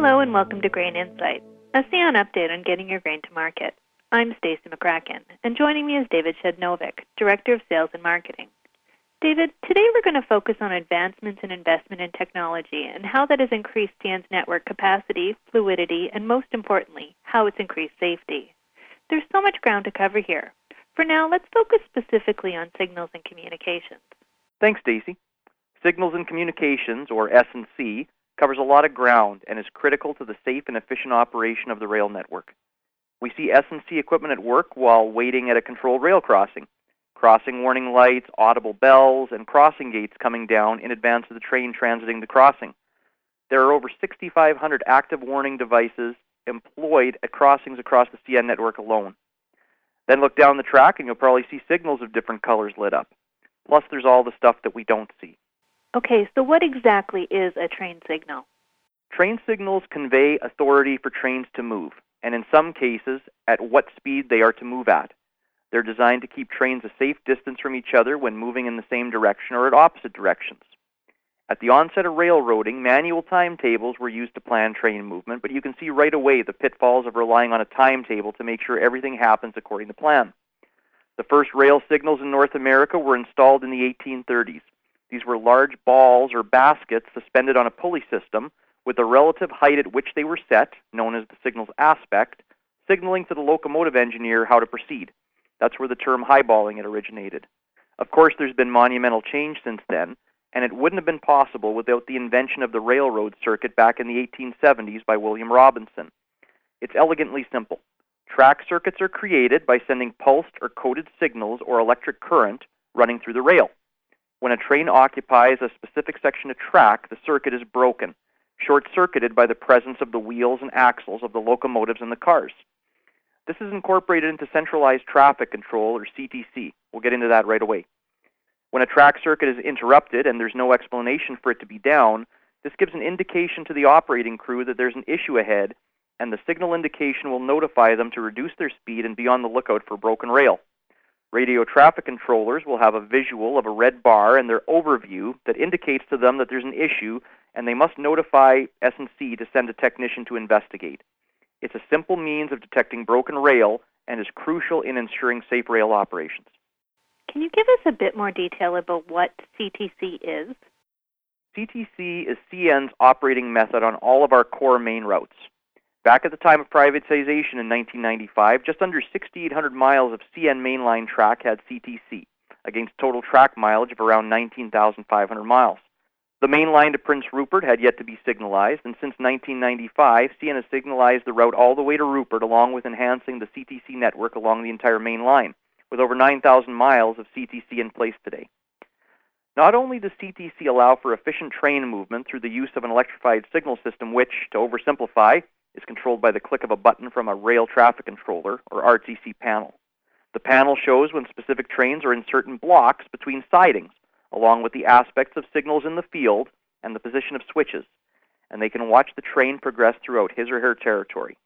Hello and welcome to Grain Insight, a CN update on getting your grain to market. I'm Stacy McCracken, and joining me is David Shednovic, Director of Sales and Marketing. David, today we're going to focus on advancements in investment in technology and how that has increased CN's network capacity, fluidity, and most importantly, how it's increased safety. There's so much ground to cover here. For now, let's focus specifically on signals and communications. Thanks, Stacy. Signals and Communications, or S&C, covers a lot of ground and is critical to the safe and efficient operation of the rail network. We see S&C equipment at work while waiting at a controlled rail crossing crossing warning lights, audible bells, and crossing gates coming down in advance of the train transiting the crossing. There are over 6,500 active warning devices employed at crossings across the CN network alone. Then look down the track and you'll probably see signals of different colors lit up. Plus, there's all the stuff that we don't see. Okay, so what exactly is a train signal? Train signals convey authority for trains to move, and in some cases, at what speed they are to move at. They're designed to keep trains a safe distance from each other when moving in the same direction or at opposite directions. At the onset of railroading, manual timetables were used to plan train movement, but you can see right away the pitfalls of relying on a timetable to make sure everything happens according to plan. The first rail signals in North America were installed in the 1830s. These were large balls or baskets suspended on a pulley system with the relative height at which they were set, known as the signal's aspect, signaling to the locomotive engineer how to proceed. That's where the term highballing had originated. Of course, there's been monumental change since then, and it wouldn't have been possible without the invention of the railroad circuit back in the 1870s by William Robinson. It's elegantly simple. Track circuits are created by sending pulsed or coded signals or electric current running through the rail. When a train occupies a specific section of track, the circuit is broken, short circuited by the presence of the wheels and axles of the locomotives and the cars. This is incorporated into centralized traffic control, or CTC. We'll get into that right away. When a track circuit is interrupted and there's no explanation for it to be down, this gives an indication to the operating crew that there's an issue ahead, and the signal indication will notify them to reduce their speed and be on the lookout for broken rail. Radio traffic controllers will have a visual of a red bar in their overview that indicates to them that there's an issue and they must notify S&C to send a technician to investigate. It's a simple means of detecting broken rail and is crucial in ensuring safe rail operations. Can you give us a bit more detail about what CTC is? CTC is CN's operating method on all of our core main routes. Back at the time of privatization in 1995, just under 6,800 miles of CN mainline track had CTC, against total track mileage of around 19,500 miles. The main line to Prince Rupert had yet to be signalized, and since 1995, CN has signalized the route all the way to Rupert, along with enhancing the CTC network along the entire main line, with over 9,000 miles of CTC in place today. Not only does CTC allow for efficient train movement through the use of an electrified signal system, which, to oversimplify, is controlled by the click of a button from a rail traffic controller, or RTC panel. The panel shows when specific trains are in certain blocks between sidings, along with the aspects of signals in the field and the position of switches, and they can watch the train progress throughout his or her territory.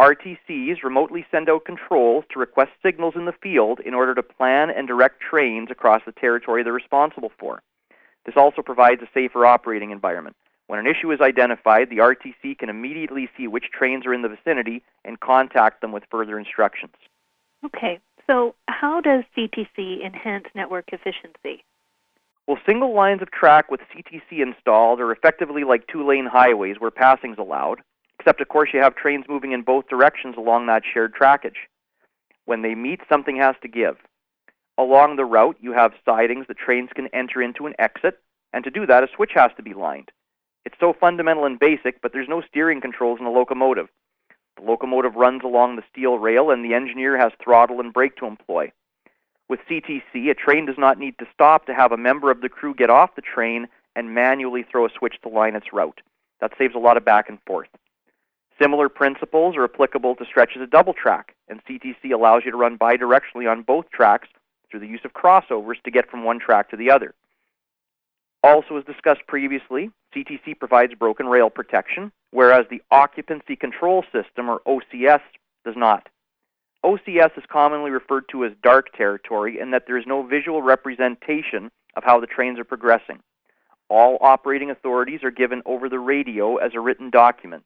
RTCs remotely send out controls to request signals in the field in order to plan and direct trains across the territory they're responsible for. This also provides a safer operating environment. When an issue is identified, the RTC can immediately see which trains are in the vicinity and contact them with further instructions. Okay, so how does CTC enhance network efficiency? Well, single lines of track with CTC installed are effectively like two lane highways where passing is allowed, except, of course, you have trains moving in both directions along that shared trackage. When they meet, something has to give. Along the route, you have sidings that trains can enter into and exit, and to do that, a switch has to be lined. It's so fundamental and basic, but there's no steering controls in a locomotive. The locomotive runs along the steel rail, and the engineer has throttle and brake to employ. With CTC, a train does not need to stop to have a member of the crew get off the train and manually throw a switch to line its route. That saves a lot of back and forth. Similar principles are applicable to stretches of double track, and CTC allows you to run bidirectionally on both tracks through the use of crossovers to get from one track to the other. Also, as discussed previously, CTC provides broken rail protection, whereas the Occupancy Control System, or OCS, does not. OCS is commonly referred to as dark territory in that there is no visual representation of how the trains are progressing. All operating authorities are given over the radio as a written document.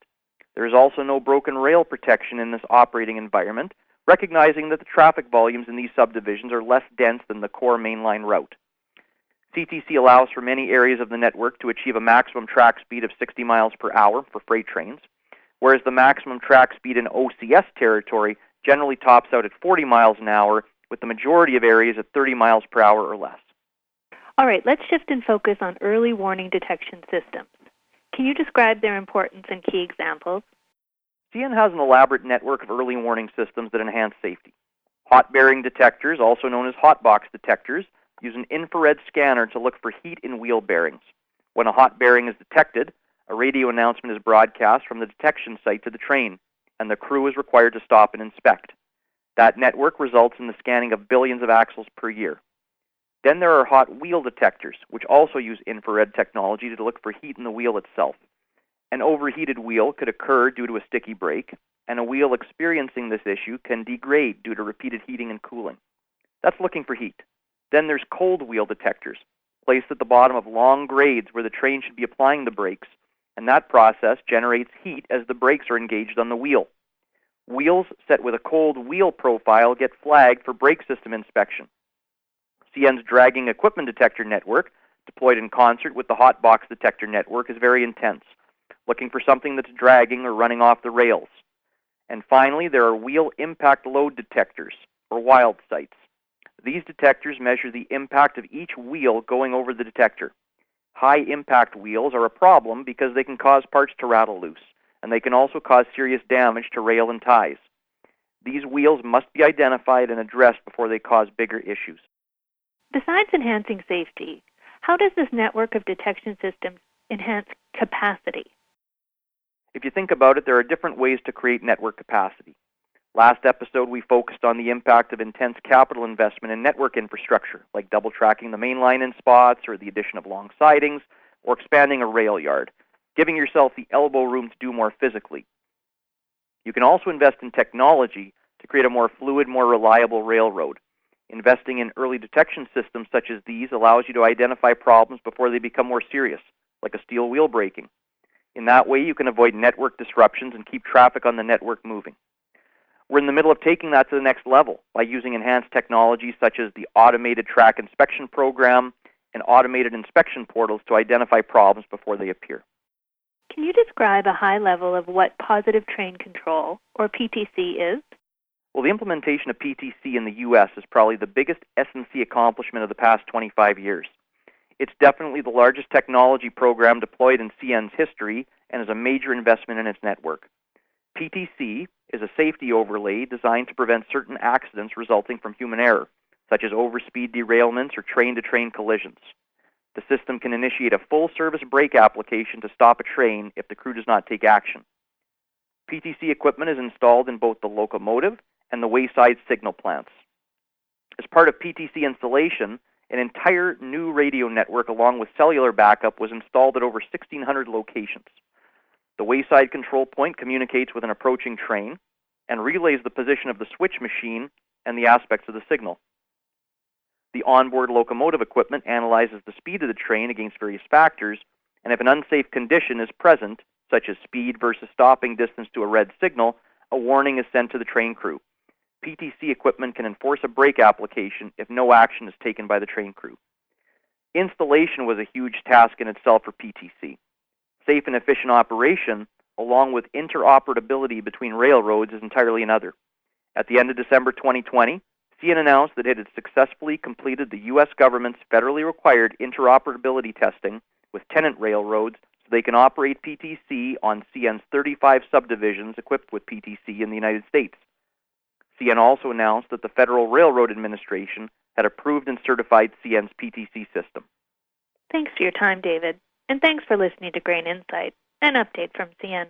There is also no broken rail protection in this operating environment, recognizing that the traffic volumes in these subdivisions are less dense than the core mainline route. CTC allows for many areas of the network to achieve a maximum track speed of 60 miles per hour for freight trains, whereas the maximum track speed in OCS territory generally tops out at 40 miles an hour, with the majority of areas at 30 miles per hour or less. All right, let's shift and focus on early warning detection systems. Can you describe their importance and key examples? CN has an elaborate network of early warning systems that enhance safety. Hot bearing detectors, also known as hot box detectors, use an infrared scanner to look for heat in wheel bearings. When a hot bearing is detected, a radio announcement is broadcast from the detection site to the train, and the crew is required to stop and inspect. That network results in the scanning of billions of axles per year. Then there are hot wheel detectors, which also use infrared technology to look for heat in the wheel itself. An overheated wheel could occur due to a sticky brake, and a wheel experiencing this issue can degrade due to repeated heating and cooling. That's looking for heat. Then there's cold wheel detectors, placed at the bottom of long grades where the train should be applying the brakes, and that process generates heat as the brakes are engaged on the wheel. Wheels set with a cold wheel profile get flagged for brake system inspection. CN's dragging equipment detector network, deployed in concert with the hot box detector network, is very intense, looking for something that's dragging or running off the rails. And finally, there are wheel impact load detectors, or wild sites. These detectors measure the impact of each wheel going over the detector. High impact wheels are a problem because they can cause parts to rattle loose, and they can also cause serious damage to rail and ties. These wheels must be identified and addressed before they cause bigger issues. Besides enhancing safety, how does this network of detection systems enhance capacity? If you think about it, there are different ways to create network capacity. Last episode, we focused on the impact of intense capital investment in network infrastructure, like double tracking the main line in spots, or the addition of long sidings, or expanding a rail yard, giving yourself the elbow room to do more physically. You can also invest in technology to create a more fluid, more reliable railroad. Investing in early detection systems such as these allows you to identify problems before they become more serious, like a steel wheel breaking. In that way, you can avoid network disruptions and keep traffic on the network moving. We're in the middle of taking that to the next level by using enhanced technologies such as the automated track inspection program and automated inspection portals to identify problems before they appear. Can you describe a high level of what positive train control, or PTC, is? Well, the implementation of PTC in the U.S. is probably the biggest S&C accomplishment of the past 25 years. It's definitely the largest technology program deployed in CN's history and is a major investment in its network. PTC is a safety overlay designed to prevent certain accidents resulting from human error, such as overspeed derailments or train to train collisions. The system can initiate a full service brake application to stop a train if the crew does not take action. PTC equipment is installed in both the locomotive and the wayside signal plants. As part of PTC installation, an entire new radio network along with cellular backup was installed at over 1,600 locations. The wayside control point communicates with an approaching train and relays the position of the switch machine and the aspects of the signal. The onboard locomotive equipment analyzes the speed of the train against various factors, and if an unsafe condition is present, such as speed versus stopping distance to a red signal, a warning is sent to the train crew. PTC equipment can enforce a brake application if no action is taken by the train crew. Installation was a huge task in itself for PTC. Safe and efficient operation, along with interoperability between railroads, is entirely another. At the end of December 2020, CN announced that it had successfully completed the U.S. government's federally required interoperability testing with tenant railroads so they can operate PTC on CN's 35 subdivisions equipped with PTC in the United States. CN also announced that the Federal Railroad Administration had approved and certified CN's PTC system. Thanks for your time, David, and thanks for listening to Grain Insight, an update from CN.